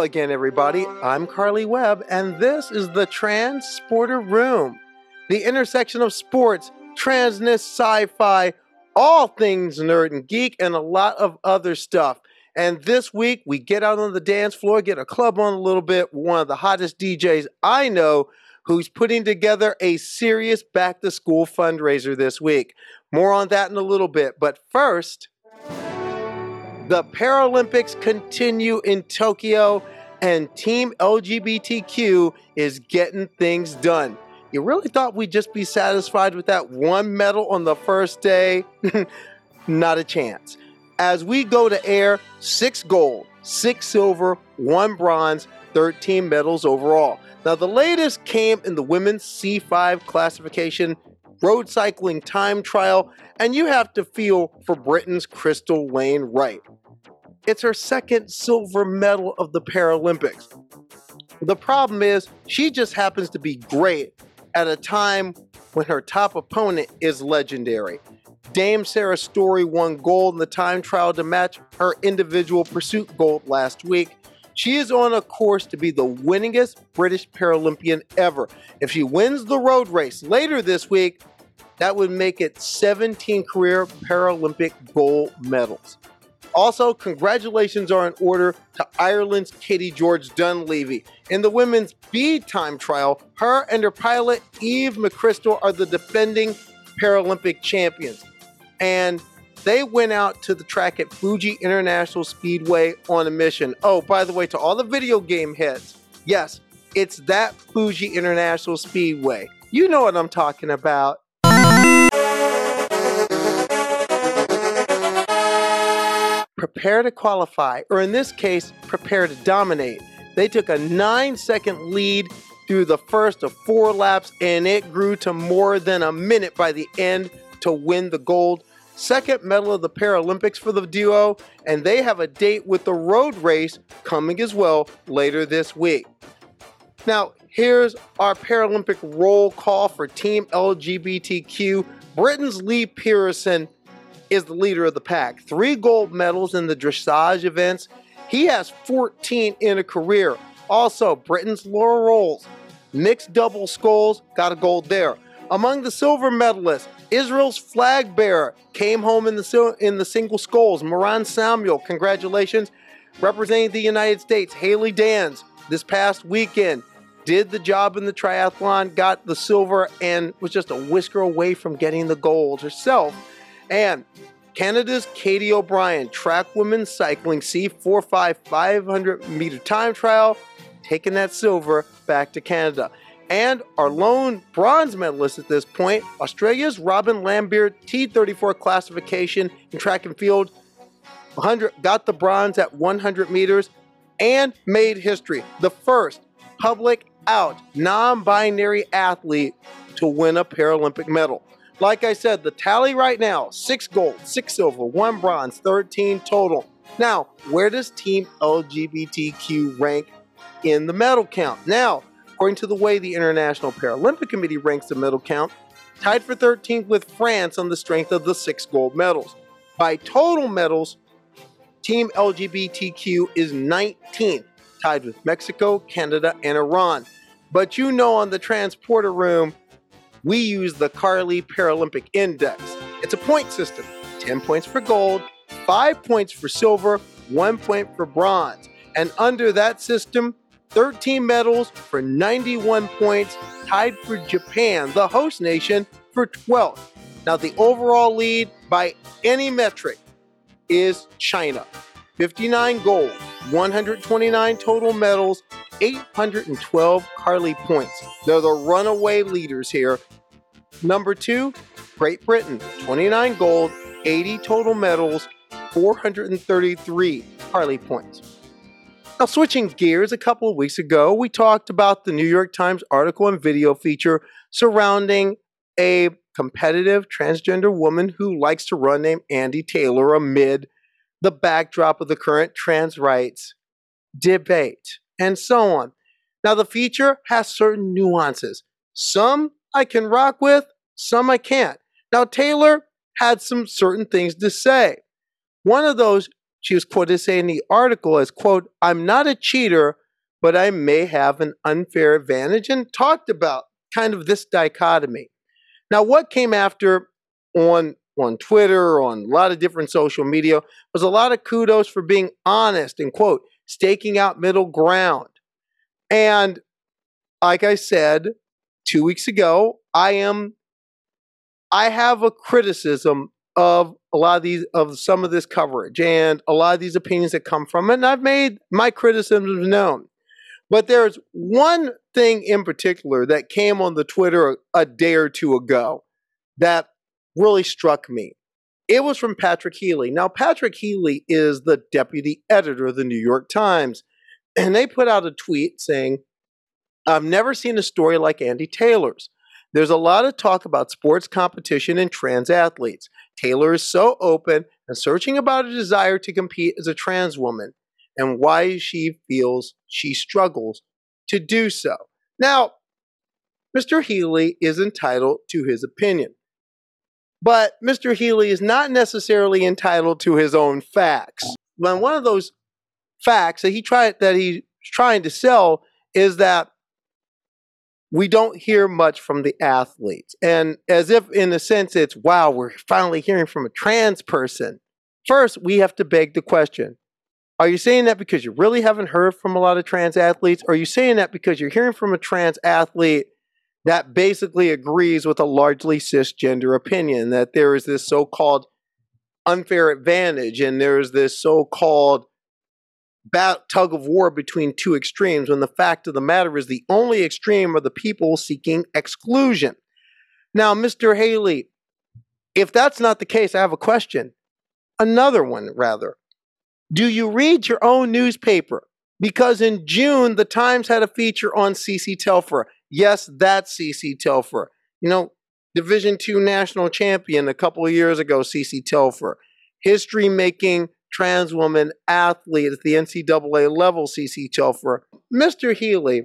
Again, everybody. I'm Carly Webb, and this is the Transporter Room, the intersection of sports, transness, sci fi, all things nerd and geek, and a lot of other stuff. And this week, we get out on the dance floor, get a club on a little bit. One of the hottest DJs I know who's putting together a serious back to school fundraiser this week. More on that in a little bit. But first, the Paralympics continue in Tokyo, and Team LGBTQ is getting things done. You really thought we'd just be satisfied with that one medal on the first day? Not a chance. As we go to air, six gold, six silver, one bronze, 13 medals overall. Now, the latest came in the women's C5 classification road cycling time trial, and you have to feel for Britain's Crystal Lane Wright. It's her second silver medal of the Paralympics. The problem is, she just happens to be great at a time when her top opponent is legendary. Dame Sarah Storey won gold in the time trial to match her individual pursuit gold last week. She is on a course to be the winningest British Paralympian ever. If she wins the road race later this week, that would make it 17 career Paralympic gold medals. Also, congratulations are in order to Ireland's Katie George Dunlevy. In the women's B time trial, her and her pilot Eve McChrystal are the defending Paralympic champions. And they went out to the track at Fuji International Speedway on a mission. Oh, by the way, to all the video game heads, yes, it's that Fuji International Speedway. You know what I'm talking about. Prepare to qualify, or in this case, prepare to dominate. They took a nine second lead through the first of four laps, and it grew to more than a minute by the end to win the gold. Second medal of the Paralympics for the duo, and they have a date with the road race coming as well later this week. Now, here's our Paralympic roll call for Team LGBTQ. Britain's Lee Pearson is the leader of the pack. Three gold medals in the dressage events. He has 14 in a career. Also, Britain's Laura Rowles, mixed double sculls, got a gold there. Among the silver medalists, Israel's flag bearer came home in the in the single sculls. Moran Samuel, congratulations. Representing the United States, Hailey Danz, this past weekend, did the job in the triathlon, got the silver, and was just a whisker away from getting the gold herself. And Canada's Katie O'Brien, track women's cycling C45 500 meter time trial, taking that silver back to Canada. And our lone bronze medalist at this point, Australia's Robyn Lambird T34 classification in track and field, 100 got the bronze at 100 meters and made history. The first public out non-binary athlete to win a Paralympic medal. Like I said, the tally right now six gold, six silver, one bronze, 13 total. Now, where does Team LGBTQ rank in the medal count? Now, according to the way the International Paralympic Committee ranks the medal count, tied for 13th with France on the strength of the six gold medals. By total medals, Team LGBTQ is 19th, tied with Mexico, Canada, and Iran. But you know, on the transporter room, we use the Carly Paralympic Index. It's a point system 10 points for gold, 5 points for silver, 1 point for bronze. And under that system, 13 medals for 91 points, tied for Japan, the host nation, for 12th. Now, the overall lead by any metric is China 59 gold, 129 total medals, 812 Carly points. They're the runaway leaders here. Number two, Great Britain, 29 gold, 80 total medals, 433 Carly points. Now, switching gears, a couple of weeks ago, we talked about the New York Times article and video feature surrounding a competitive transgender woman who likes to run named Andy Taylor amid the backdrop of the current trans rights debate and so on. Now, the feature has certain nuances. Some I can rock with, some I can't. Now, Taylor had some certain things to say. One of those she was quoted saying in the article as, quote, I'm not a cheater, but I may have an unfair advantage, and talked about kind of this dichotomy. Now, what came after on on Twitter, on a lot of different social media, was a lot of kudos for being honest and quote, staking out middle ground. And like I said two weeks ago, I am I have a criticism of a lot of these of some of this coverage and a lot of these opinions that come from it, and I've made my criticisms known. But there's one thing in particular that came on the Twitter a, a day or two ago that really struck me. It was from Patrick Healy. Now, Patrick Healy is the deputy editor of the New York Times, and they put out a tweet saying, I've never seen a story like Andy Taylor's. There's a lot of talk about sports competition and trans athletes. Taylor is so open and searching about a desire to compete as a trans woman and why she feels she struggles to do so. Now, Mr. Healy is entitled to his opinion. But Mr. Healy is not necessarily entitled to his own facts. When one of those facts that he tried that he's trying to sell is that we don't hear much from the athletes. And as if in a sense it's wow, we're finally hearing from a trans person. First, we have to beg the question. Are you saying that because you really haven't heard from a lot of trans athletes? Or are you saying that because you're hearing from a trans athlete that basically agrees with a largely cisgender opinion that there is this so called unfair advantage and there's this so called tug of war between two extremes when the fact of the matter is the only extreme are the people seeking exclusion. Now, Mr. Haley, if that's not the case, I have a question. Another one, rather. Do you read your own newspaper? Because in June, the Times had a feature on CC Telfer. Yes, that's CC Telfer. You know, Division two national champion a couple of years ago, CC Telfer. History making trans woman athlete at the NCAA level, CC Telfer. Mr. Healy,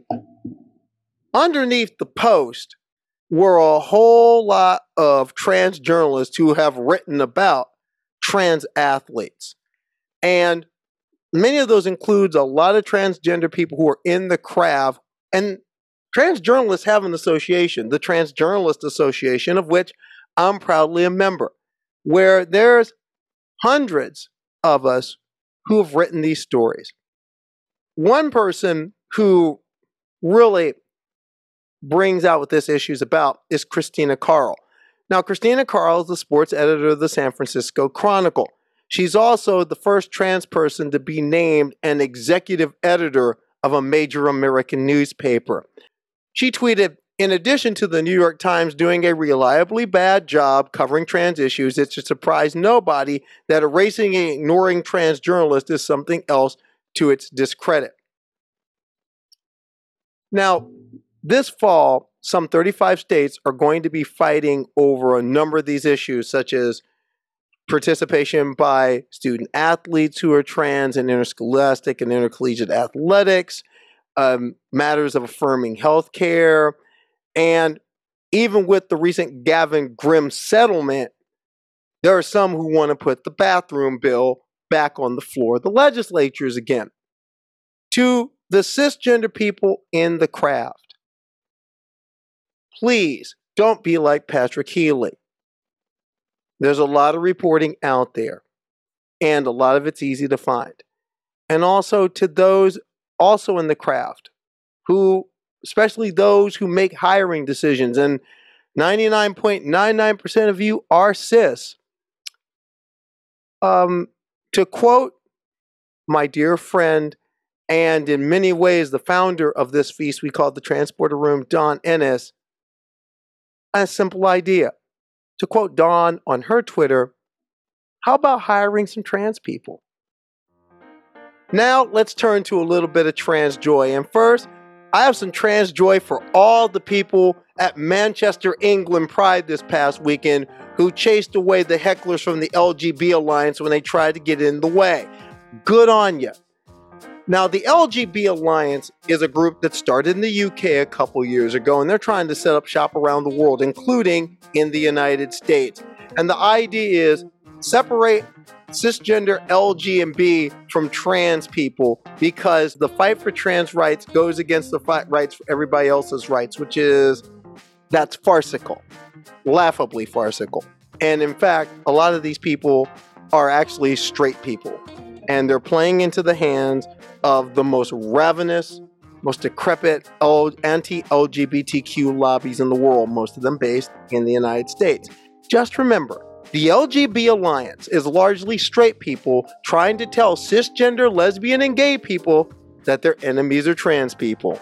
underneath the post were a whole lot of trans journalists who have written about trans athletes. And many of those includes a lot of transgender people who are in the craft and Trans journalists have an association, the Trans Journalist Association, of which I'm proudly a member, where there's hundreds of us who have written these stories. One person who really brings out what this issue is about is Christina Kahrl. Now, Christina Kahrl is the sports editor of the San Francisco Chronicle. She's also the first trans person to be named an executive editor of a major American newspaper. She tweeted, in addition to the New York Times doing a reliably bad job covering trans issues, it should surprise nobody that erasing and ignoring trans journalists is something else to its discredit. Now, this fall, some 35 states are going to be fighting over a number of these issues, such as participation by student athletes who are trans in interscholastic and intercollegiate athletics, um, matters of affirming health care. And even with the recent Gavin Grimm settlement, there are some who want to put the bathroom bill back on the floor of the legislatures again. To the cisgender people in the craft, please don't be like Patrick Healy. There's a lot of reporting out there, and a lot of it's easy to find. And also to those also in the craft who, especially those who make hiring decisions, and 99.99% of you are cis. Um, to quote my dear friend, and in many ways the founder of this feast we call the Transporter Room, Dawn Ennis, a simple idea. To quote Dawn on her Twitter, how about hiring some trans people? Now, let's turn to a little bit of trans joy. And first, I have some trans joy for all the people at Manchester, England Pride this past weekend who chased away the hecklers from the LGB Alliance when they tried to get in the way. Good on you. Now, the LGB Alliance is a group that started in the UK a couple years ago, and they're trying to set up shop around the world, including in the United States. And the idea is separate cisgender LGB from trans people because the fight for trans rights goes against the fight rights for everybody else's rights, which is that's farcical, laughably farcical. And in fact, a lot of these people are actually straight people, and they're playing into the hands of the most ravenous, most decrepit anti LGBTQ lobbies in the world, most of them based in the United States. Just remember, the LGB Alliance is largely straight people trying to tell cisgender, lesbian, and gay people that their enemies are trans people.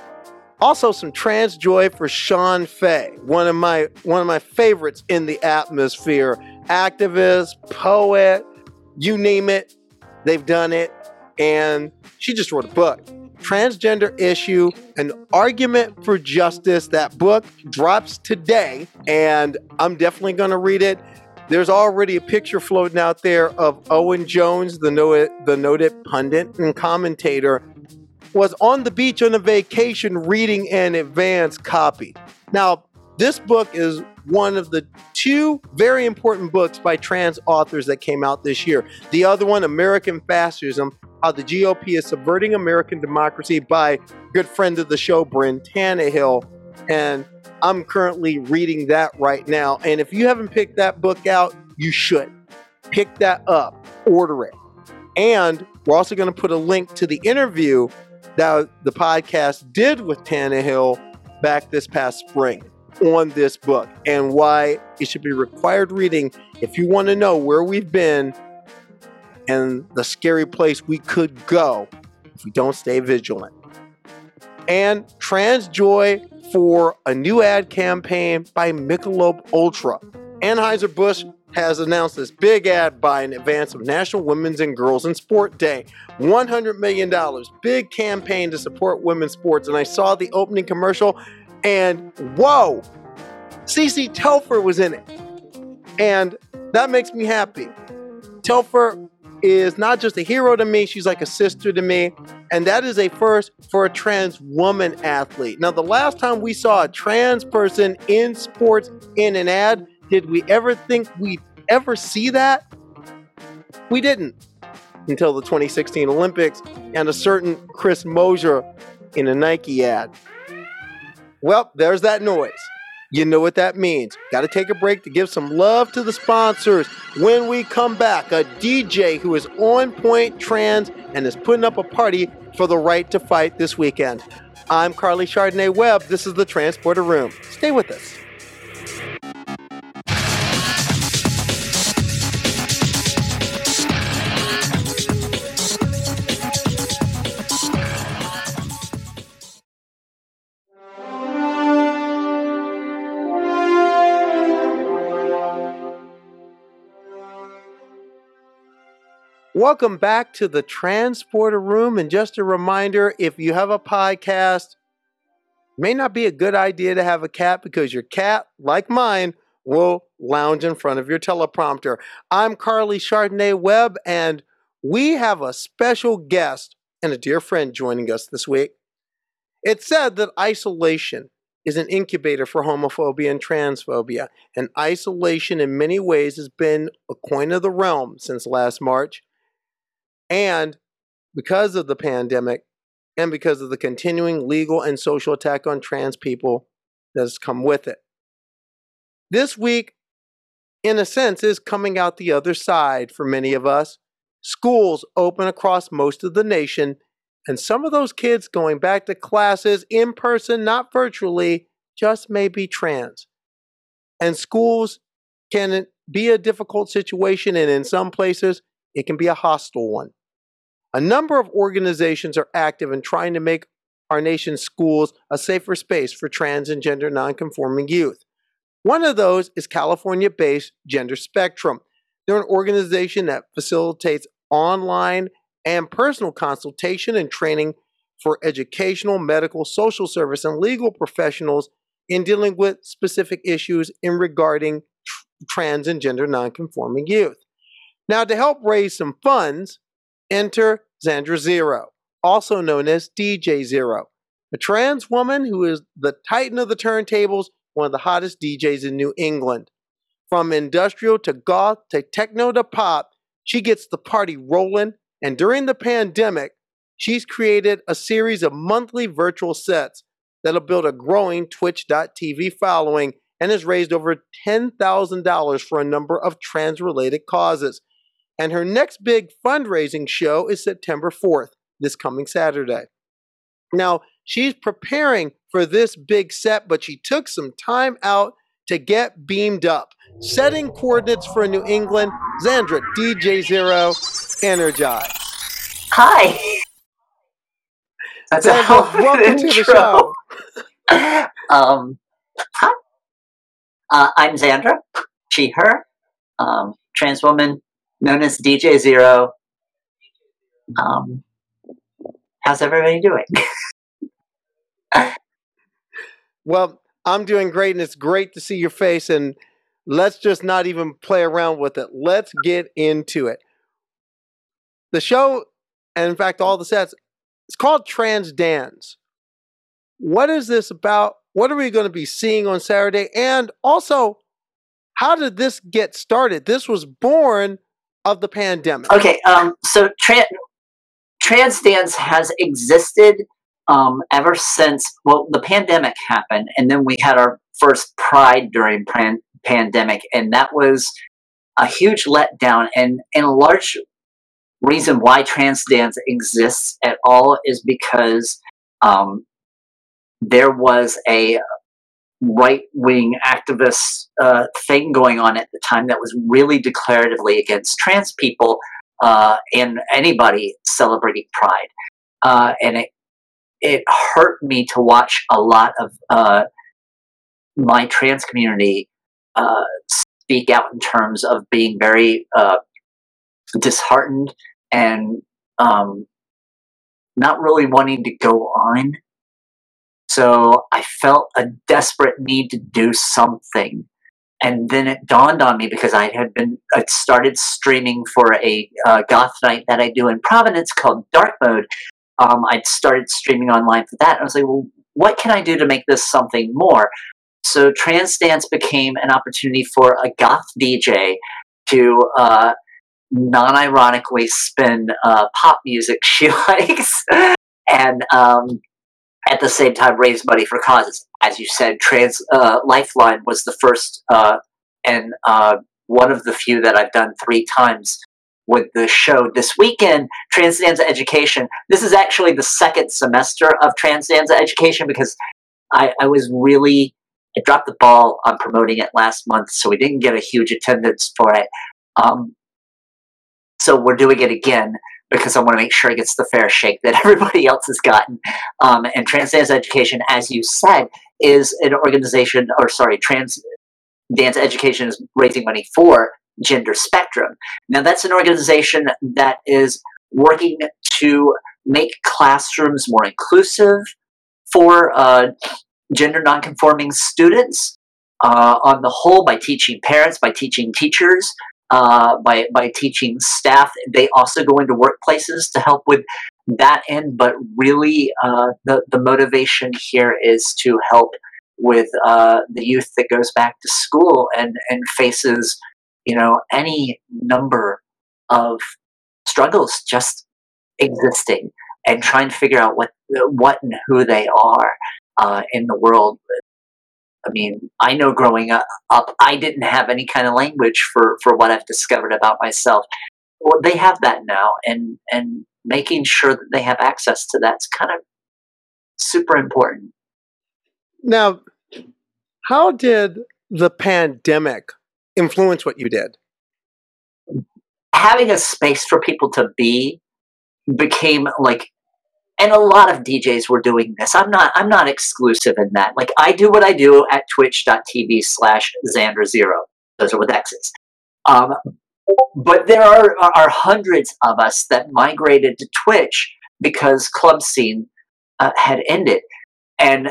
Also, some trans joy for Shon Faye, one of my one of my favorites in the atmosphere. Activist, poet, you name it, they've done it. And she just wrote a book. Transgender issue, an argument for justice. That book drops today, and I'm definitely gonna read it. There's already a picture floating out there of Owen Jones, the the noted pundit and commentator, was on the beach on a vacation reading an advanced copy. Now, this book is one of the two very important books by trans authors that came out this year. The other one, American Fascism How the GOP is Subverting American Democracy, by good friend of the show, Brynn Tannehill. And I'm currently reading that right now. And if you haven't picked that book out, you should. Pick that up, order it. And we're also going to put a link to the interview that the podcast did with Tannehill back this past spring on this book and why it should be required reading if you want to know where we've been and the scary place we could go if we don't stay vigilant. And Trans Joy for a new ad campaign by Michelob Ultra. Anheuser-Busch has announced this big ad buy in advance of National Women's and Girls in Sport Day. $100 million, big campaign to support women's sports. And I saw the opening commercial and whoa, CC Telfer was in it. And that makes me happy. Telfer is not just a hero to me, she's like a sister to me. And that is a first for a trans woman athlete. Now, the last time we saw a trans person in sports in an ad, did we ever think we'd ever see that? We didn't until the 2016 Olympics and a certain Chris Mosier in a Nike ad. Well, there's that noise. You know what that means. Got to take a break to give some love to the sponsors. When we come back, a DJ who is on point trans and is putting up a party for the right to fight this weekend. I'm Carly Chardonnay Webb. This is the Transporter Room. Stay with us. Welcome back to the Transporter Room. And just a reminder if you have a podcast, may not be a good idea to have a cat because your cat, like mine, will lounge in front of your teleprompter. I'm Carly Chardonnay Webb, and we have a special guest and a dear friend joining us this week. It's said that isolation is an incubator for homophobia and transphobia, and isolation in many ways has been a coin of the realm since last March. And because of the pandemic and because of the continuing legal and social attack on trans people that has come with it. This week, in a sense, is coming out the other side for many of us. Schools open across most of the nation, and some of those kids going back to classes in person, not virtually, just may be trans. And schools can be a difficult situation, and in some places, it can be a hostile one. A number of organizations are active in trying to make our nation's schools a safer space for trans and gender nonconforming youth. One of those is California based Gender Spectrum. They're an organization that facilitates online and personal consultation and training for educational, medical, social service, and legal professionals in dealing with specific issues in regarding tr- trans and gender nonconforming youth. Now, to help raise some funds, Enter Xandra Zero, also known as DJ Zero, a trans woman who is the titan of the turntables, one of the hottest DJs in New England. From industrial to goth to techno to pop, she gets the party rolling. And during the pandemic, she's created a series of monthly virtual sets that'll build a growing Twitch.tv following and has raised over $10,000 for a number of trans related causes. And her next big fundraising show is September 4th, this coming Saturday. Now, she's preparing for this big set, but she took some time out to get beamed up. Setting coordinates for New England, Xandra, DJ Zero, energize. Hi. That's Xandra, welcome to the show. um, hi. Uh, I'm Xandra, she, her, um, trans woman known as DJ Zero. Um, how's everybody doing? well, I'm doing great, and it's great to see your face. And let's just not even play around with it. Let's get into it. The show, and in fact, all the sets, it's called Trans Dance. What is this about? What are we going to be seeing on Saturday? And also, how did this get started? This was born of the pandemic. Okay, um, so tra- trans dance has existed um, ever since well the pandemic happened, and then we had our first Pride during pan- pandemic, and that was a huge letdown, and and a large reason why trans dance exists at all is because um, there was a right wing activist uh, thing going on at the time that was really declaratively against trans people uh, and anybody celebrating Pride. Uh, and it it hurt me to watch a lot of uh, my trans community uh, speak out in terms of being very uh, disheartened and um, not really wanting to go on so I felt a desperate need to do something. And then it dawned on me because I had been, I started streaming for a uh, goth night that I do in Providence called Dark Mode. Um, I'd started streaming online for that. And I was like, well, what can I do to make this something more? So Trans Dance became an opportunity for a goth DJ to uh, non-ironically spin uh, pop music she likes, and um, at the same time raise money for causes. As you said, Trans uh, Lifeline was the first uh, and uh, one of the few that I've done three times with the show this weekend. Transdanza Education. This is actually the second semester of Transdanza Education because I, I was really I dropped the ball on promoting it last month, so we didn't get a huge attendance for it. Um, so we're doing it again because I want to make sure it gets the fair shake that everybody else has gotten. Um, and Trans Dance Education, as you said, is an organization, or sorry, Trans Dance Education is raising money for Gender Spectrum. Now, that's an organization that is working to make classrooms more inclusive for uh, gender nonconforming students. Uh, on the whole, by teaching parents, by teaching teachers, uh, by by teaching staff. They also go into workplaces to help with that end. But really, uh, the the motivation here is to help with uh, the youth that goes back to school and and faces you know any number of struggles just existing and trying to figure out what what and who they are uh, in the world I mean, I know growing up, up, I didn't have any kind of language for, for what I've discovered about myself. Well, they have that now, and and making sure that they have access to that's kind of super important. Now, how did the pandemic influence what you did? Having a space for people to be became like and a lot of DJs were doing this. I'm not I'm not exclusive in that. Like I do what I do at twitch.tv slash Xandra Zero. Those are with X's. Um, but there are, are hundreds of us that migrated to Twitch because club scene uh, had ended. And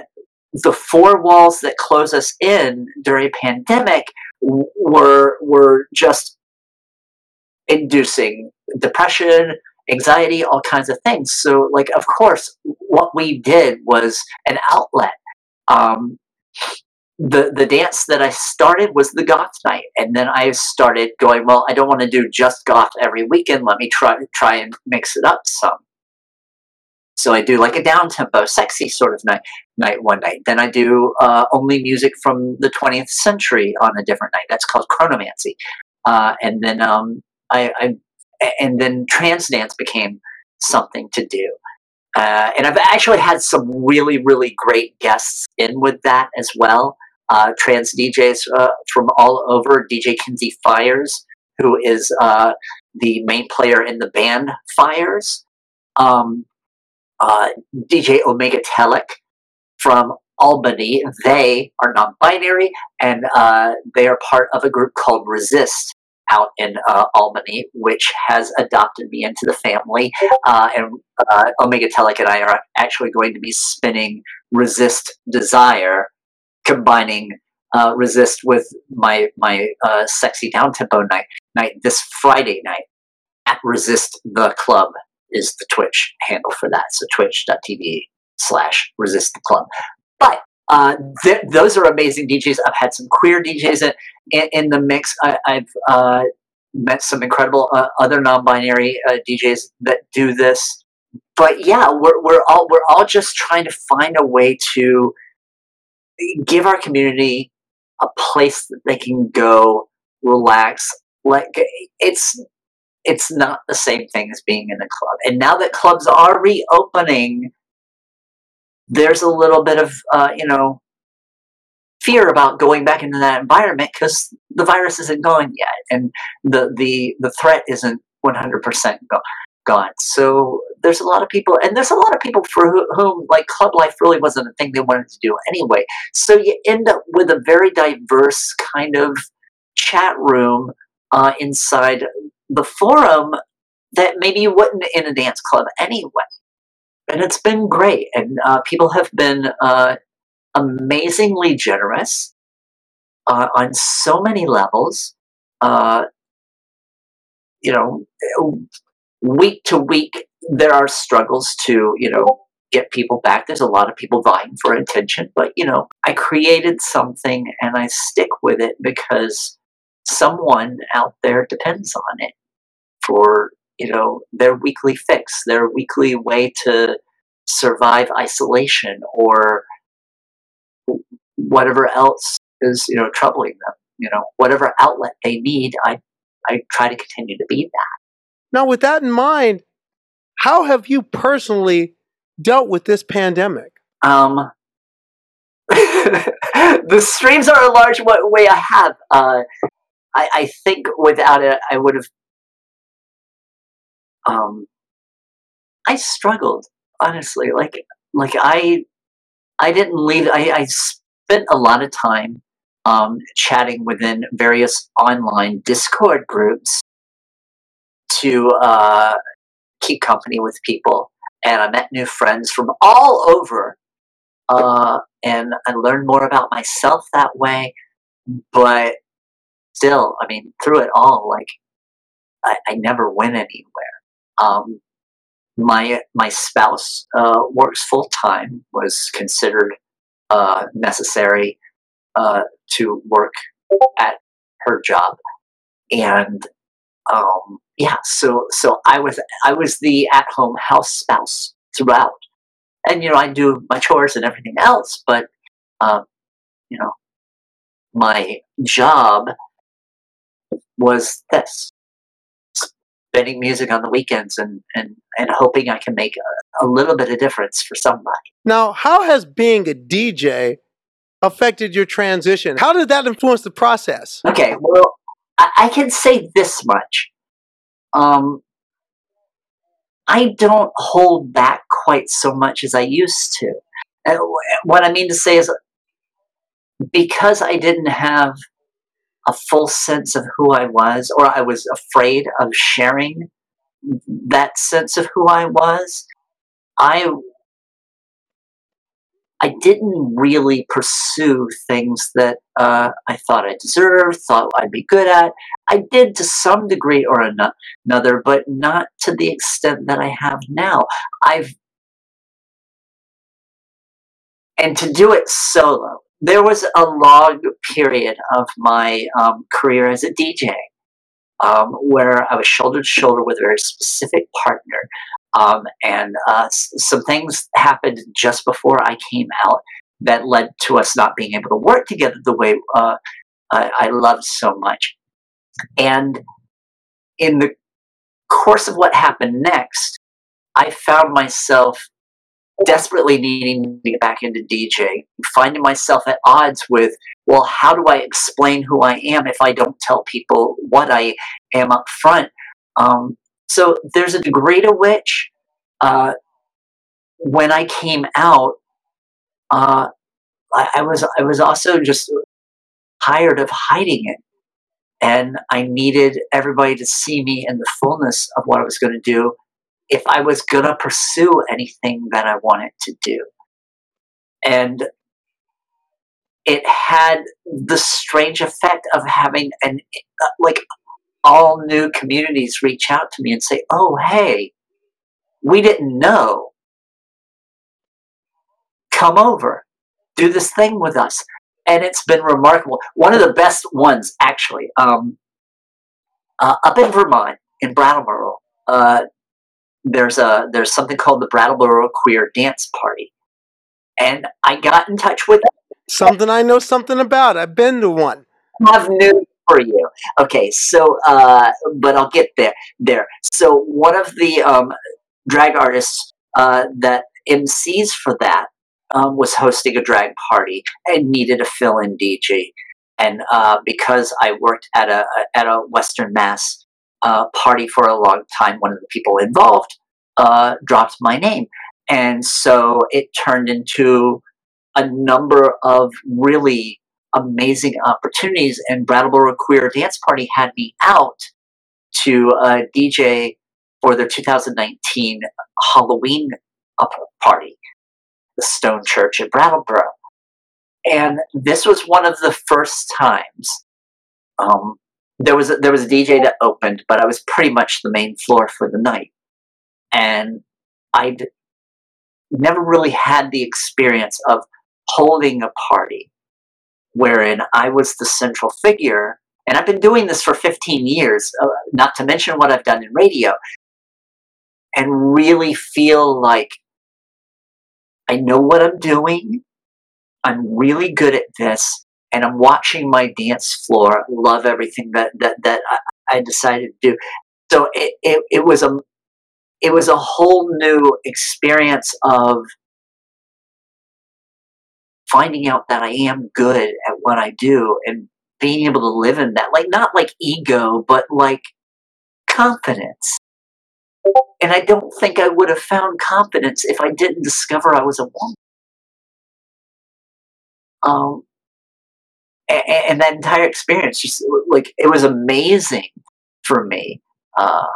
the four walls that close us in during a pandemic were were just inducing depression, anxiety, all kinds of things. So, like, of course, what we did was an outlet. Um, the the dance that I started was the goth night, and then I started going. Well, I don't want to do just goth every weekend. Let me try try and mix it up some. So I do like a down tempo, sexy sort of night night one night. Then I do uh, only music from the 20th century on a different night. That's called chronomancy. Uh, and then um, I, I and then trans dance became something to do. Uh, and I've actually had some really, really great guests in with that as well. Uh, trans DJs uh, from all over. DJ Kinsey Fires, who is uh, the main player in the band Fires. Um, uh, DJ Omega Telic from Albany. They are non binary and uh, they are part of a group called Resist out in uh, Albany, which has adopted me into the family. Uh, and uh, Omega Telic and I are actually going to be spinning Resist Desire, combining uh, Resist with my my uh, sexy down tempo night night this Friday night at Resist the Club is the Twitch handle for that. So twitch.tv slash resist the club. But uh, th- those are amazing DJs. I've had some queer DJs in, in, the mix. I, have uh, met some incredible uh, other non-binary uh, DJs that do this. But yeah, we're, we're all we're all just trying to find a way to give our community a place that they can go relax. Like it's it's not the same thing as being in a club. And now that clubs are reopening, there's a little bit of, uh, you know, fear about going back into that environment because the virus isn't gone yet and the, the, the threat isn't 100% go- gone. So there's a lot of people, and there's a lot of people for whom, like, club life really wasn't a thing they wanted to do anyway. So you end up with a very diverse kind of chat room uh, inside the forum that maybe you wouldn't in a dance club anyway. And it's been great. And uh, people have been uh, amazingly generous uh, on so many levels. Uh, you know, week to week, there are struggles to, you know, get people back. There's a lot of people vying for attention, but, you know, I created something and I stick with it because someone out there depends on it for you know their weekly fix, their weekly way to survive isolation or whatever else is you know troubling them. You know whatever outlet they need, I I try to continue to be that. Now, with that in mind, how have you personally dealt with this pandemic? Um, the streams are a large way I have. Uh, I, I, think without it, I would have um, I struggled honestly. Like like I I didn't leave. I, I spent a lot of time um, chatting within various online Discord groups to uh, keep company with people, and I met new friends from all over. Uh, and I learned more about myself that way. But still, I mean, through it all, like I, I never went anywhere. Um, my my spouse uh, works full time. Was considered uh, necessary uh, to work at her job, and um, yeah, so so I was I was the at home house spouse throughout, and you know I do my chores and everything else, but um, you know my job was this spinning music on the weekends and, and, and hoping I can make a, a little bit of difference for somebody. Now, how has being a DJ affected your transition? How did that influence the process? Okay, well, I, I can say this much. Um, I don't hold back quite so much as I used to. And what I mean to say is because I didn't have a full sense of who I was, or I was afraid of sharing that sense of who I was, I I didn't really pursue things that uh, I thought I deserved, thought I'd be good at. I did to some degree or another, but not to the extent that I have now. I've and to do it solo there was a long period of my um, career as a DJ um, where I was shoulder to shoulder with a very specific partner. Um, and uh, some things happened just before I came out that led to us not being able to work together the way uh, I, I loved so much. And in the course of what happened next, I found myself desperately needing to get back into DJ, finding myself at odds with, well, how do I explain who I am if I don't tell people what I am up front? Um, so there's a degree to which, uh, when I came out, uh, I, I was I was also just tired of hiding it, and I needed everybody to see me in the fullness of what I was going to do if I was going to pursue anything that I wanted to do. And it had the strange effect of having an like all new communities reach out to me and say, "Oh, hey, we didn't know. Come over, do this thing with us." And it's been remarkable. One of the best ones, actually, um, uh, up in Vermont, in Brattleboro, uh, there's a there's something called the Brattleboro Queer Dance Party, and I got in touch with something I know something about. I've been to one. I have news for you. Okay, so uh, but I'll get there. There. So one of the um, drag artists uh, that MCs for that um, was hosting a drag party and needed a fill-in DJ. And uh, because I worked at a at a Western Mass uh, party for a long time, one of the people involved uh, dropped my name. And so it turned into a number of really amazing opportunities. And Brattleboro Queer Dance Party had me out to uh, DJ for their 2019 Halloween party, the Stone Church at Brattleboro. And this was one of the first times um, there was a, there was a DJ that opened, but I was pretty much the main floor for the night, and I'd never really had the experience of holding a party wherein I was the central figure. And I've been doing this for 15 years, uh, not to mention what I've done in radio, and really feel like I know what I'm doing. I'm really good at this and I'm watching my dance floor love everything that that that I, decided to do. So it, it it was a it was a whole new experience of finding out that I am good at what I do and being able to live in that like not like ego but like confidence and I don't think I would have found confidence if I didn't discover I was a woman. Um, and, and that entire experience just like it was amazing for me. Uh,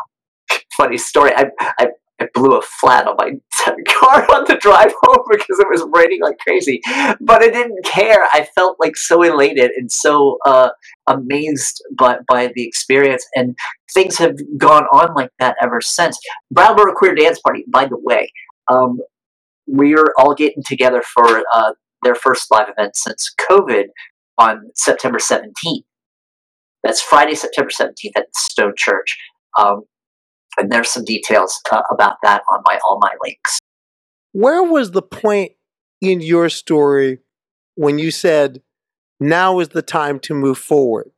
funny story. I, I I blew a flat on my car on the drive home because it was raining like crazy. But I didn't care. I felt like so elated and so uh, amazed by, by the experience. And things have gone on like that ever since. Brattleboro Queer Dance Party, by the way, um, we're all getting together for uh, their first live event since COVID on September 17th. That's Friday, September 17th at Stone Church. Um, and there's some details uh, about that on my all my links. Where was the point in your story when you said, now is the time to move forward?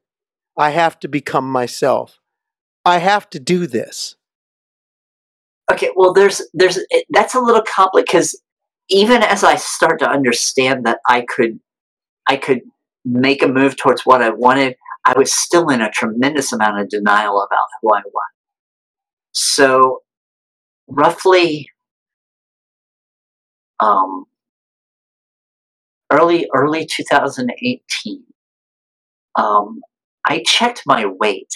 I have to become myself. I have to do this. Okay, well, there's there's that's a little complicated because even as I start to understand that I could I could make a move towards what I wanted, I was still in a tremendous amount of denial about who I was. So, roughly um, early early 2018, um, I checked my weight,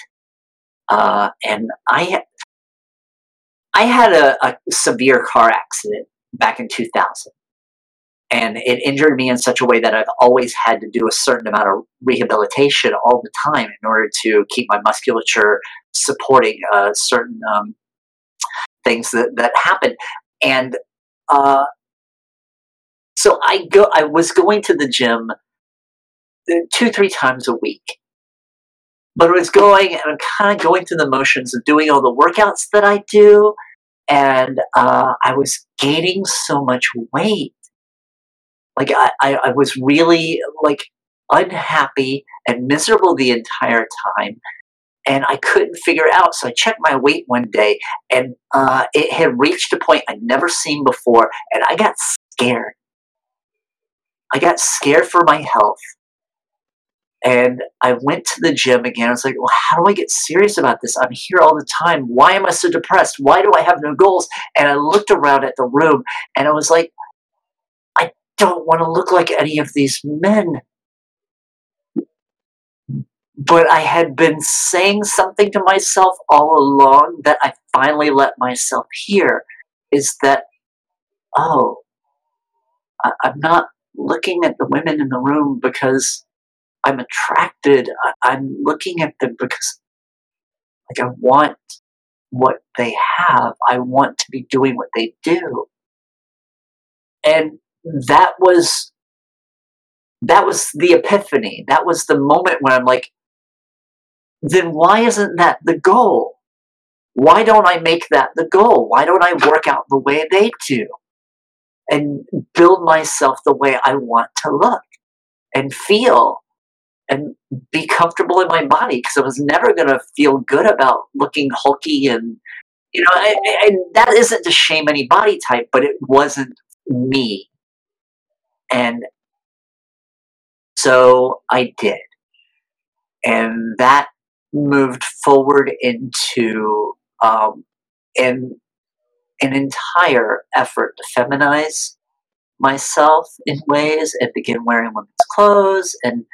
uh, and I I had a, a severe car accident back in 2000 and it injured me in such a way that I've always had to do a certain amount of rehabilitation all the time in order to keep my musculature supporting uh, certain um, things that that happen. And uh, so I go. I was going to the gym two, three times a week. But it was going, and I'm kind of going through the motions of doing all the workouts that I do. And uh, I was gaining so much weight. Like, I, I, was really like unhappy and miserable the entire time and I couldn't figure it out. So I checked my weight one day, and uh, it had reached a point I'd never seen before, and I got scared. I got scared for my health. And I went to the gym again. I was like, well, how do I get serious about this? I'm here all the time. Why am I so depressed? Why do I have no goals? And I looked around at the room and I was like, don't want to look like any of these men but I had been saying something to myself all along that I finally let myself hear is that, oh, I, am not looking at the women in the room because I'm attracted. I, I'm looking at them because like I want what they have. I want to be doing what they do. And that was that was the epiphany. That was the moment when I'm like, then why isn't that the goal? Why don't I make that the goal? Why don't I work out the way they do and build myself the way I want to look and feel and be comfortable in my body? Because I was never going to feel good about looking hulky and, you know, and that isn't to shame any body type, but it wasn't me. And so I did. And that moved forward into um, an, an entire effort to feminize myself in ways and begin wearing women's clothes and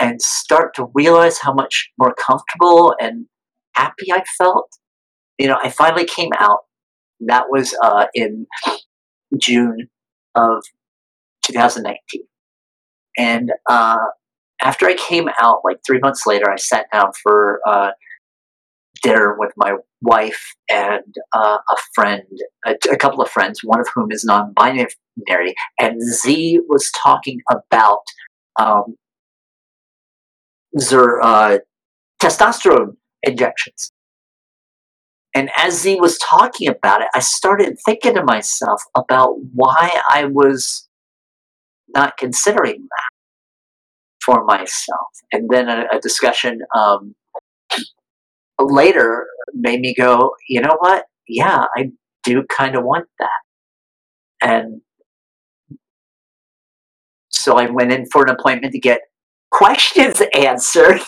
and start to realize how much more comfortable and happy I felt. You know, I finally came out. That was uh, in June of 2019, and uh, after I came out, like three months later, I sat down for uh, dinner with my wife and uh, a friend, a, a, couple of friends, one of whom is non binary. And Z was talking about um, their uh, testosterone injections. And as Z was talking about it, I started thinking to myself about why I was not considering that for myself. And then a, a discussion um, later made me go, you know what? Yeah, I do kind of want that. And so I went in for an appointment to get questions answered.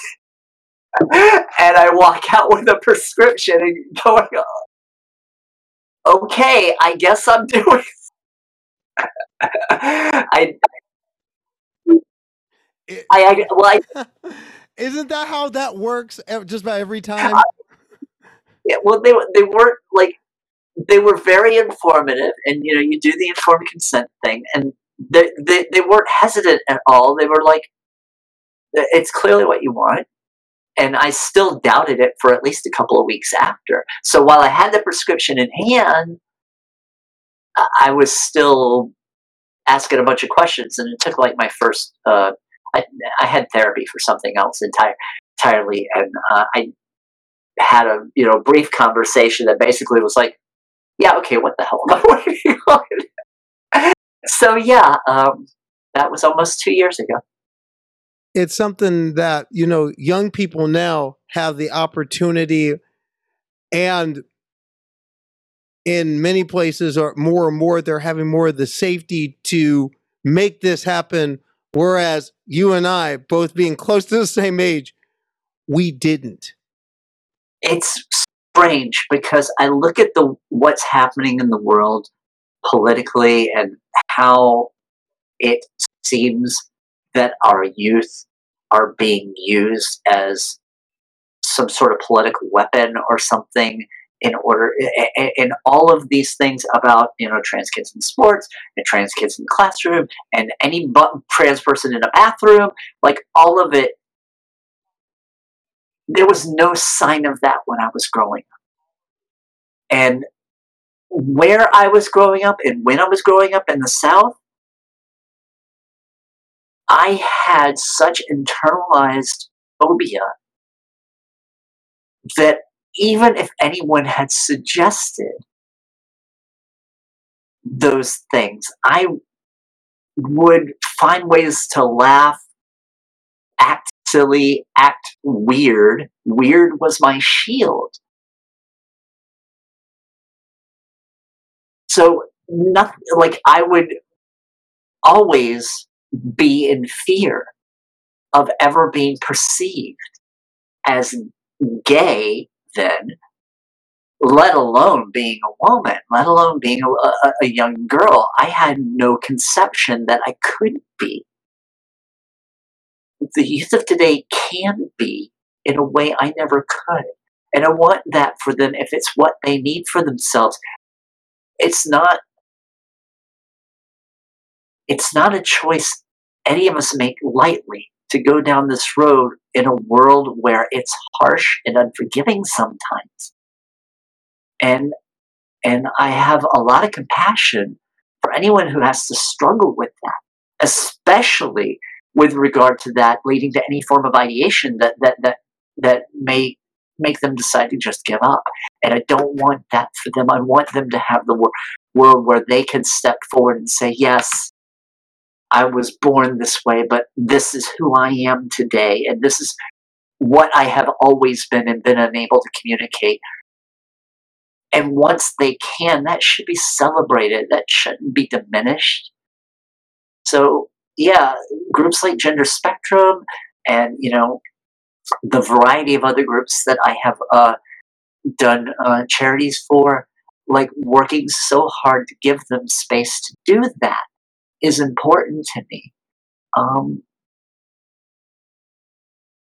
and I walk out with a prescription and going, okay, I guess I'm doing. I it, I, I well, I, isn't that how that works? Just about every uh, time. yeah, well, they they weren't like they were very informative, and you know, you do the informed consent thing, and they they, they weren't hesitant at all. They were like, "It's clearly what you want." And I still doubted it for at least a couple of weeks after. So while I had the prescription in hand, I was still asking a bunch of questions, and it took like my first uh, I, I had therapy for something else entire, entirely, and uh, I had a you know brief conversation that basically was like, yeah, okay, what the hell on? so yeah, um, that was almost two years ago. It's something that you know young people now have the opportunity, and in many places, or more and more, they're having more of the safety to make this happen Whereas you and I, both being close to the same age, we didn't. It's strange because I look at the what's happening in the world politically and how it seems that our youth are being used as some sort of political weapon or something in order and all of these things about you know trans kids in sports and trans kids in the classroom and any trans person in a bathroom like all of it there was no sign of that when i was growing up. And where i was growing up and when i was growing up in the south I had such internalized phobia that even if anyone had suggested those things, I would find ways to laugh, act silly, act weird. Weird was my shield. So, nothing like I would always be in fear of ever being perceived as gay then let alone being a woman, let alone being a, a, a, young girl. I had no conception that I could be. The youth of today can be in a way I never could. And I want that for them if it's what they need for themselves. It's not it's not a choice any of us make lightly to go down this road in a world where it's harsh and unforgiving sometimes. And and I have a lot of compassion for anyone who has to struggle with that, especially with regard to that leading to any form of ideation that that that that may make them decide to just give up. And I don't want that for them. I want them to have the wor- world where they can step forward and say, "Yes, I was born this way, but this is who I am today, and this is what I have always been and been unable to communicate. And once they can, that should be celebrated. That shouldn't be diminished. So, yeah, groups like Gender Spectrum and, you know, the variety of other groups that I have uh, done uh, charities for, like working so hard to give them space to do that is important to me. Um,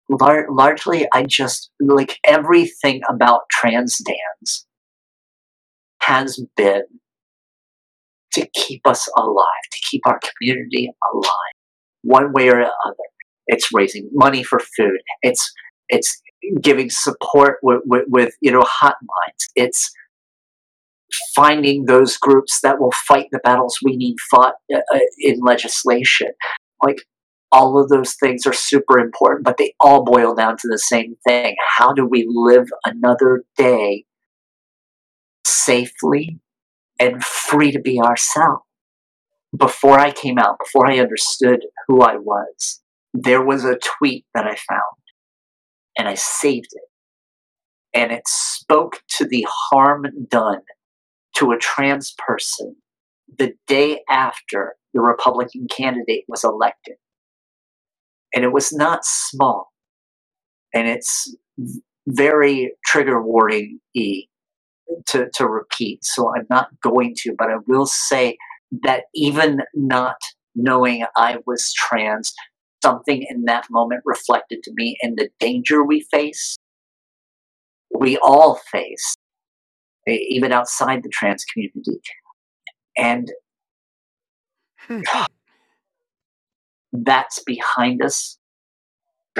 lar- largely, I just like everything about trans dance has been to keep us alive, to keep our community alive, one way or another. It's raising money for food. It's it's giving support with, with, with you know hotlines. It's finding those groups that will fight the battles we need fought uh, uh, in legislation. Like all of those things are super important, but they all boil down to the same thing. How do we live another day safely and free to be ourselves? Before I came out, before I understood who I was, there was a tweet that I found and I saved it. And it spoke to the harm done to a trans person the day after the Republican candidate was elected. And it was not small. And it's very trigger warning y to, to repeat. So I'm not going to, but I will say that even not knowing I was trans, something in that moment reflected to me in the danger we face, we all face, even outside the trans community. And hmm. that's behind us,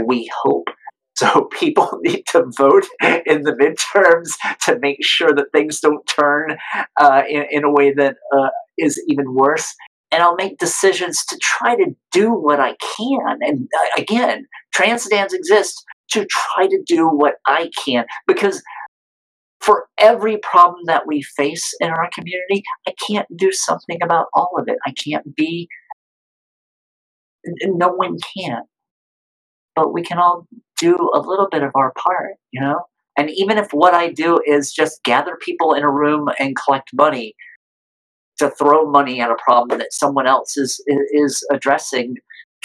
we hope. So people need to vote in the midterms to make sure that things don't turn uh, in, in, a way that uh, is even worse. And I'll make decisions to try to do what I can. And uh, again, trans dance exists to try to do what I can because for every problem that we face in our community, I can't do something about all of it. I can't be, no one can. But we can all do a little bit of our part, you know? And even if what I do is just gather people in a room and collect money to throw money at a problem that someone else is is addressing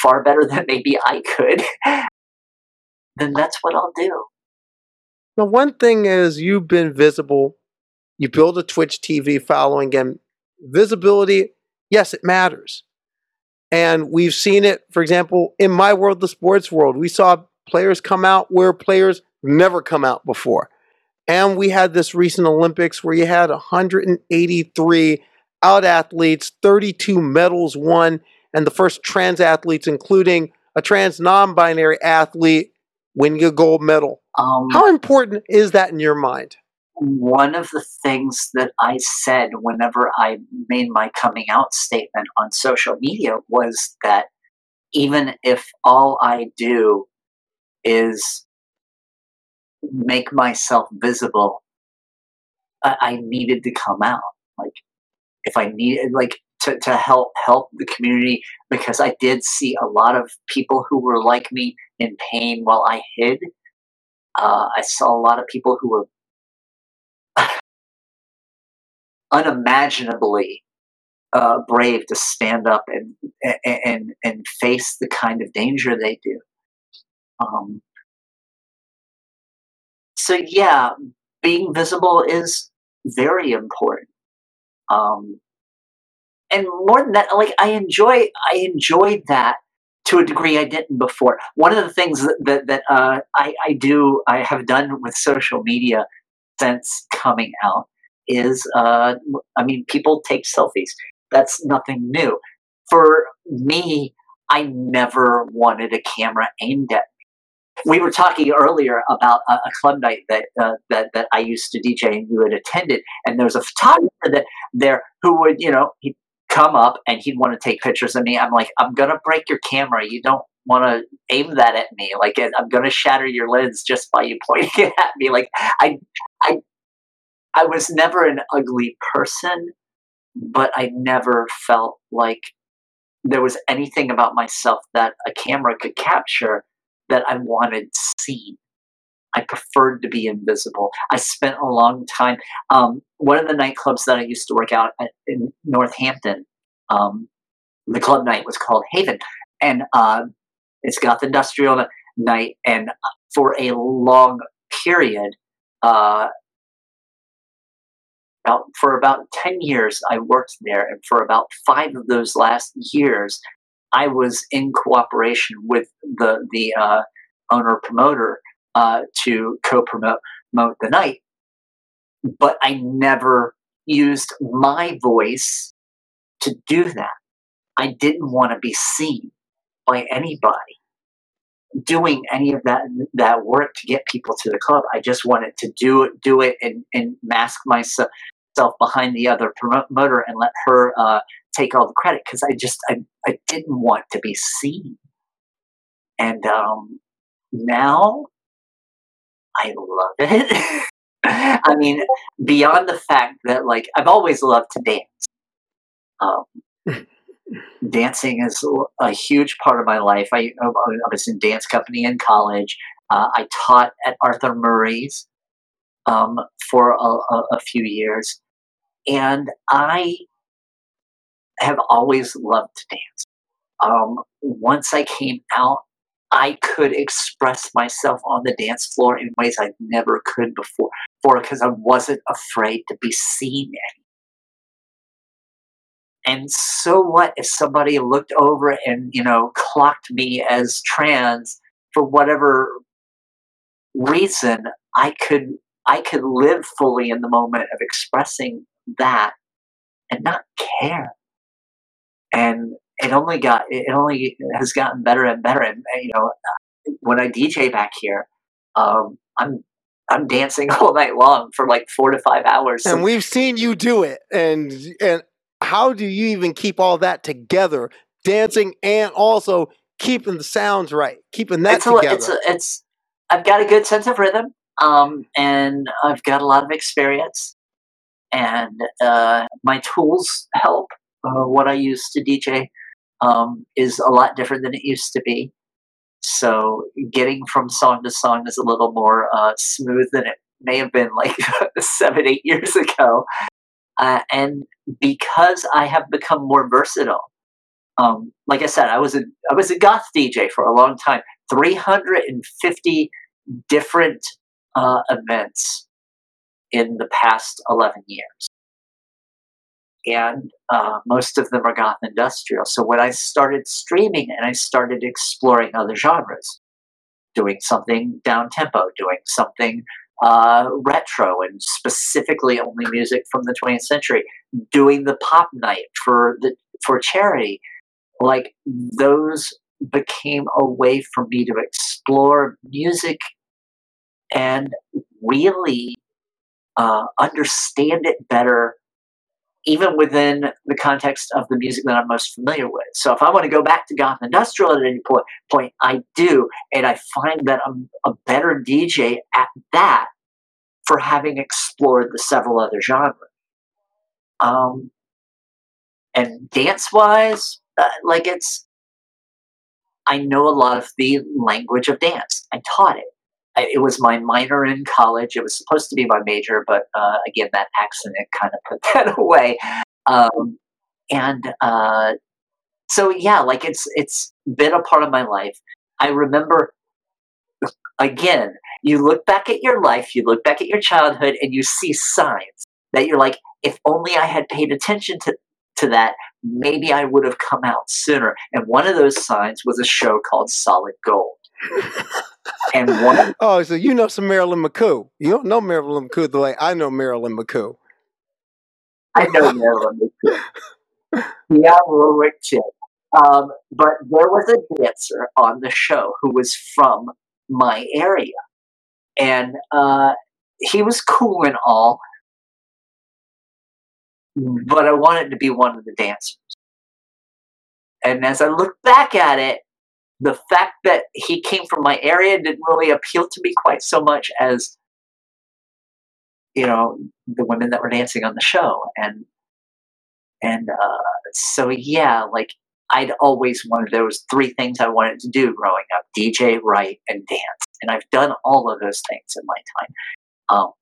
far better than maybe I could, then that's what I'll do. Now, one thing is you've been visible. You build a Twitch TV following, and visibility, yes, it matters. And we've seen it, for example, in my world, the sports world. We saw players come out where players never come out before. And we had this recent Olympics where you had 183 out athletes, 32 medals won, and the first trans athletes, including a trans non binary athlete, winning a gold medal. Um, How important is that in your mind? One of the things that I said whenever I made my coming out statement on social media was that even if all I do is make myself visible, I, I needed to come out. Like if I needed, like to, to help help the community because I did see a lot of people who were like me in pain while I hid. Uh, I saw a lot of people who were unimaginably uh, brave to stand up and, and and face the kind of danger they do. Um, so yeah, being visible is very important. Um, and more than that, like I enjoy, I enjoyed that to a degree I didn't before. One of the things that that, that uh, I, I do, I have done with social media since coming out is, uh, I mean, people take selfies. That's nothing new. For me, I never wanted a camera aimed at me. we were talking earlier about a, a club night that uh, that that I used to DJ and you had attended, and there was a photographer that there who would you know he'd come up and he'd want to take pictures of me. I'm like, I'm gonna break your camera. You don't want to aim that at me. Like I'm gonna shatter your lens just by you pointing it at me. Like I I I was never an ugly person, but I never felt like there was anything about myself that a camera could capture that I wanted seen. I preferred to be invisible. I spent a long time. Um, one of the nightclubs that I used to work out at, in Northampton, um, the club night was called Haven, and uh, it's got the industrial night. And for a long period, uh, about for about ten years, I worked there, and for about five of those last years, I was in cooperation with the the uh, owner promoter uh, to co-promote the night, but I never used my voice to do that. I didn't want to be seen by anybody doing any of that that work to get people to the club. I just wanted to do it, do it, and, and mask myself behind the other promoter and let her uh, take all the credit because I just I, I didn't want to be seen. And um, now I love it. I mean, beyond the fact that like I've always loved to dance. Um, dancing is a huge part of my life. I, I was in dance company in college. Uh, I taught at Arthur Murray's um, for a, a, a, few years, and I have always loved to dance. Um, once I came out, I could express myself on the dance floor in ways I never could before, for because I wasn't afraid to be seen And so what if somebody looked over and you know clocked me as trans for whatever reason? I could I could live fully in the moment of expressing that and not care and it only got it only has gotten better and better. And you know, when I DJ back here, um, I'm I'm dancing all night long for like four to five hours. And we've seen you do it. And and how do you even keep all that together, dancing and also keeping the sounds right, keeping that it's together? A, it's a, it's I've got a good sense of rhythm, um, and I've got a lot of experience, and uh, my tools help uh, what I use to DJ um, is a lot different than it used to be. So getting from song to song is a little more uh, smooth than it may have been like seven, eight years ago. Uh, and because I have become more versatile, um, like I said, I was a I was a goth DJ for a long time. Three hundred and fifty different uh, events in the past eleven years and uh, most of them are goth industrial. So when I started streaming and I started exploring other genres, doing something down tempo, doing something uh, retro, and specifically only music from the 20th century, doing the pop night for the for charity, like those became a way for me to explore music and really uh, understand it better even within the context of the music that I'm most familiar with. So if I want to go back to goth industrial at any point, point I do, and I find that I'm a better DJ at that for having explored the several other genres. Um, and dance wise, uh, like it's, I know a lot of the language of dance. I taught it. It was my minor in college. It was supposed to be my major, but uh, again, that accident kind of put that away. Um, and uh, so, yeah, like it's it's been a part of my life. I remember again, you look back at your life, you look back at your childhood, and you see signs that you're like, if only I had paid attention to, to that, maybe I would have come out sooner. And one of those signs was a show called Solid Gold. and one Oh, so you know some Marilyn McCoo. You don't know Marilyn McCoo the way I know Marilyn McCoo. I know Marilyn McCoo. yeah, Warwick chick. Um, but there was a dancer on the show who was from my area. And uh, he was cool and all, but I wanted to be one of the dancers. And as I look back at it, the fact that he came from my area didn't really appeal to me quite so much as you know the women that were dancing on the show and and uh, so yeah like i'd always wanted there was three things i wanted to do growing up dj write and dance and i've done all of those things in my time um,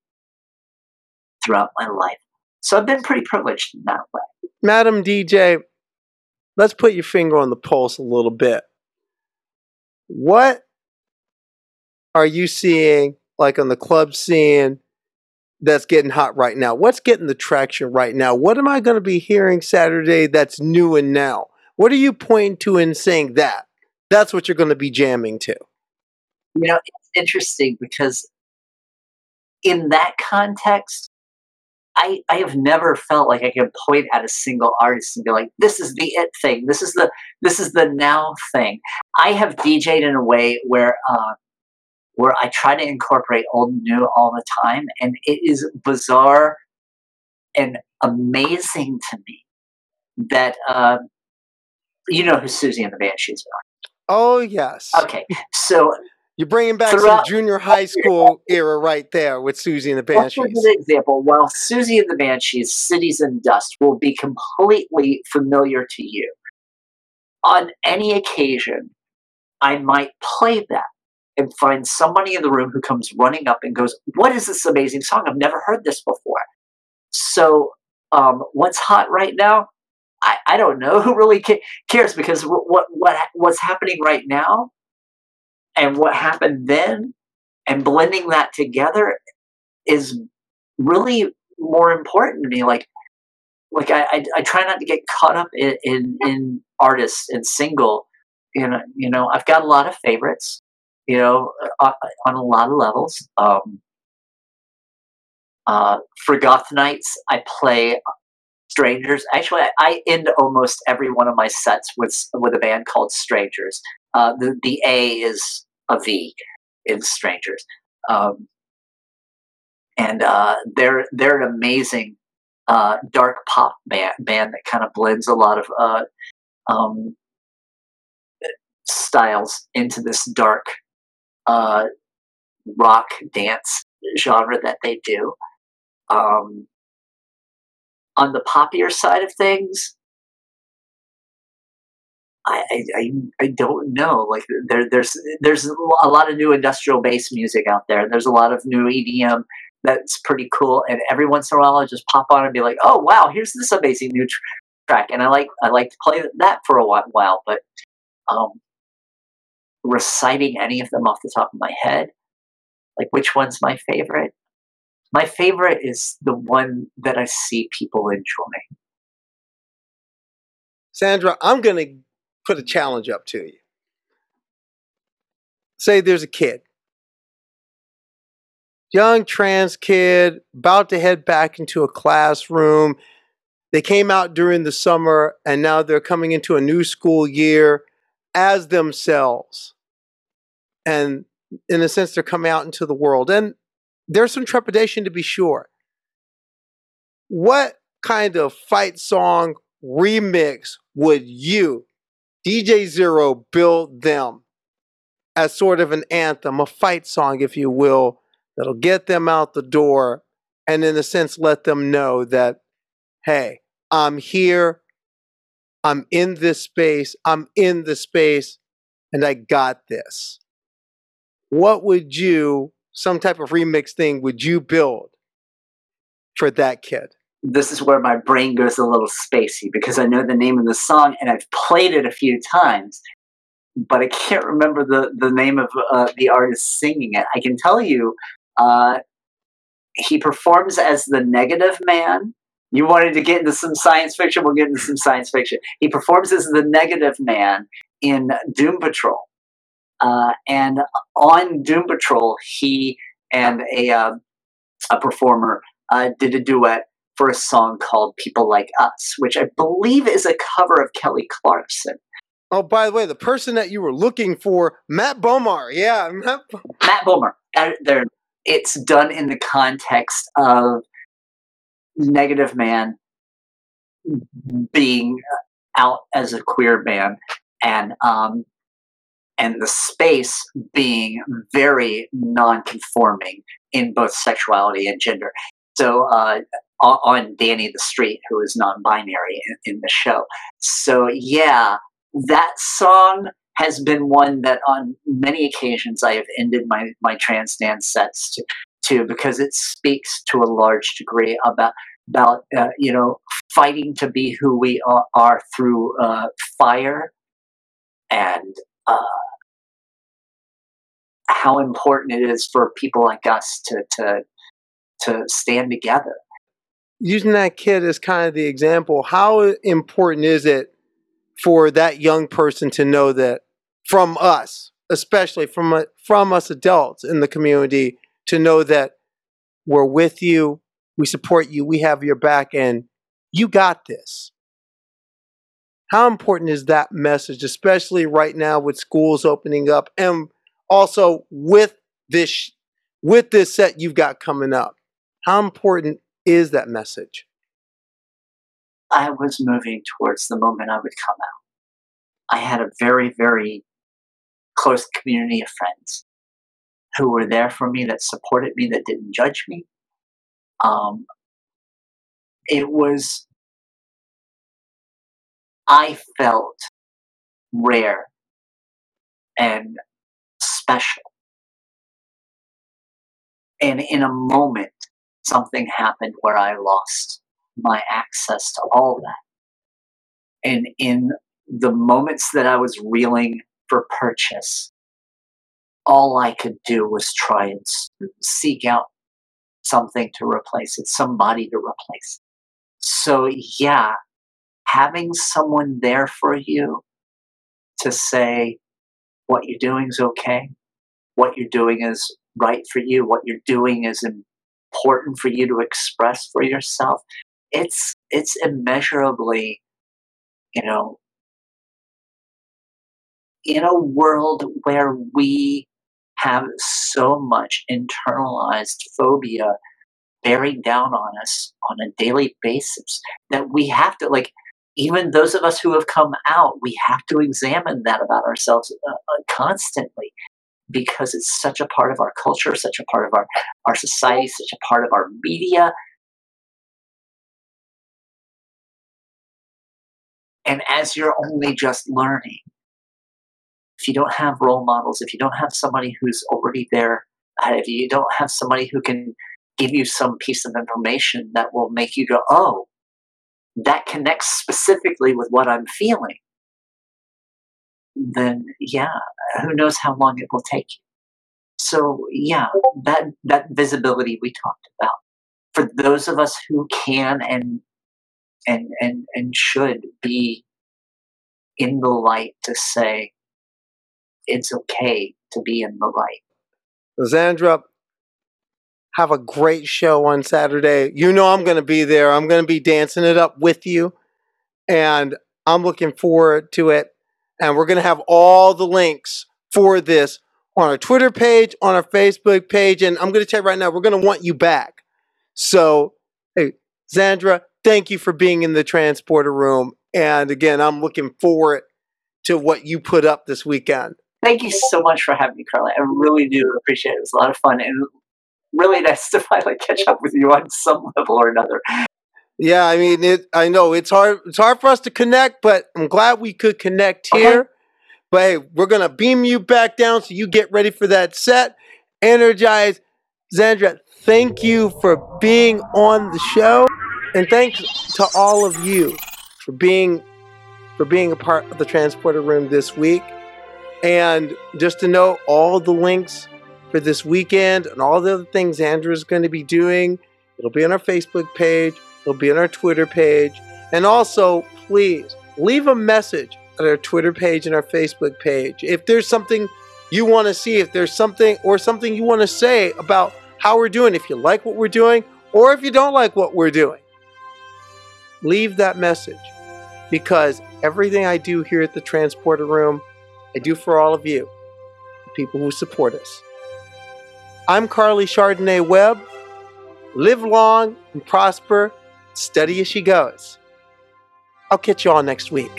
throughout my life so I've been pretty privileged in that way. Madam DJ, let's put your finger on the pulse a little bit. What are you seeing, like on the club scene, that's getting hot right now? What's getting the traction right now? What am I going to be hearing Saturday that's new and now? What are you pointing to in saying that? That's what you're going to be jamming to. You know, it's interesting because in that context, I, I have never felt like I can point at a single artist and be like, this is the it thing. This is the this is the now thing. I have DJed in a way where uh, where I try to incorporate old and new all the time, and it is bizarre and amazing to me that uh, you know who Siouxsie and the Banshees are. Oh yes. Okay, so you're bringing back Throughout, some junior high school era right there with Siouxsie and the Banshees. As an example, while Siouxsie and the Banshees, Cities in Dust will be completely familiar to you, on any occasion, I might play that and find somebody in the room who comes running up and goes, What is this amazing song? I've never heard this before. So, um, what's hot right now? I, I don't know who really ca- cares because what, what what's happening right now and what happened then and blending that together is really more important to me. Like like I, I, I try not to get caught up in, in, in artists and single. You know you know i've got a lot of favorites you know on, uh, on a lot of levels. Um uh for goth nights i play strangers. Actually I, I end almost every one of my sets with with a band called strangers uh, the the A is a V in Strangers, um, and uh, they're they're an amazing uh, dark pop band, band that kind of blends a lot of uh, um, styles into this dark uh, rock dance genre that they do. Um, on the poppier side of things, I, I, I don't know. Like there, there's there's a lot of new industrial bass music out there. There's a lot of new EDM that's pretty cool. And every once in a while, I'll just pop on and be like, "Oh wow, here's this amazing new tr- track." And I like I like to play that for a while. But um, reciting any of them off the top of my head, like which one's my favorite? My favorite is the one that I see people enjoying. Zandra, I'm going to put a challenge up to you. Say there's a kid, young trans kid, about to head back into a classroom. They came out during the summer and now they're coming into a new school year as themselves. And in a sense, they're coming out into the world. And there's some trepidation to be sure. What kind of fight song remix would you, DJ Zero, build them as sort of an anthem, a fight song, if you will, that'll get them out the door and, in a sense, let them know that, hey, I'm here, I'm in this space, I'm in the space, and I got this. What would you, some type of remix thing, would you build for that kid? This is where my brain goes a little spacey because I know the name of the song and I've played it a few times, but I can't remember the, the name of uh, the artist singing it. I can tell you uh, he performs as the negative man. You wanted to get into some science fiction? We'll get into some science fiction. He performs as the negative man in Doom Patrol. Uh, and on Doom Patrol, he and a, uh, a performer uh, did a duet for a song called People Like Us, which I believe is a cover of Kelly Clarkson. Oh, by the way, the person that you were looking for, Matt Bomer. Yeah, Matt, Matt Bomer. There, it's done in the context of Negative Man being out as a queer man and um, and the space being very non-conforming in both sexuality and gender. So uh, on Danny the Street, who is non-binary in, in the show. So yeah, that song has been one that on many occasions I have ended my, my trans dance sets to, to because it speaks to a large degree about about uh, you know fighting to be who we are, are through uh, fire and uh, how important it is for people like us to to to stand together. Using that kid as kind of the example, how important is it for that young person to know that from us, especially from from us adults in the community, to know that we're with you, we support you, we have your back, and you got this. How important is that message, especially right now with schools opening up, and also with this with this set you've got coming up? How important is that message? I was moving towards the moment I would come out. I had a very, very close community of friends who were there for me, that supported me, that didn't judge me. Um, it was, I felt rare and special. And in a moment, something happened where I lost my access to all that. And in the moments that I was reeling for purchase, all I could do was try and seek out something to replace it, somebody to replace it. So, yeah, having someone there for you to say, what you're doing is okay, what you're doing is right for you, what you're doing is important for you to express for yourself. It's it's immeasurably, you know, in a world where we have so much internalized phobia bearing down on us on a daily basis that we have to like even those of us who have come out we have to examine that about ourselves uh, uh, constantly because it's such a part of our culture such a part of our our society such a part of our media. And as you're only just learning if you don't have role models, if you don't have somebody who's already there, if you don't have somebody who can give you some piece of information that will make you go, oh, that connects specifically with what I'm feeling, then yeah, who knows how long it will take. So yeah, that that visibility we talked about. For those of us who can and and and and should be in the light to say, it's okay to be in the light. Zandra, have a great show on Saturday. You know I'm going to be there. I'm going to be dancing it up with you. And I'm looking forward to it. And we're going to have all the links for this on our Twitter page, on our Facebook page. And I'm going to tell you right now, we're going to want you back. So, hey, Zandra, thank you for being in the transporter room. And again, I'm looking forward to what you put up this weekend. Thank you so much for having me, Carly. I really do appreciate it. It was a lot of fun and really nice to finally catch up with you on some level or another. Yeah, I mean, it. I know it's hard. It's hard for us to connect, but I'm glad we could connect here. Okay. But hey, we're gonna beam you back down so you get ready for that set. Energize, Zandra. Thank you for being on the show, and thanks to all of you for being for being a part of the transporter room this week. And just to know all the links for this weekend and all the other things Andrew's going to be doing, it'll be on our Facebook page, it'll be on our Twitter page. And also, please leave a message on our Twitter page and our Facebook page. If there's something you want to see, if there's something or something you want to say about how we're doing, if you like what we're doing, or if you don't like what we're doing, leave that message because everything I do here at the Transporter Room, I do for all of you, the people who support us. I'm Carly Chardonnay Webb. Live long and prosper, steady as she goes. I'll catch you all next week.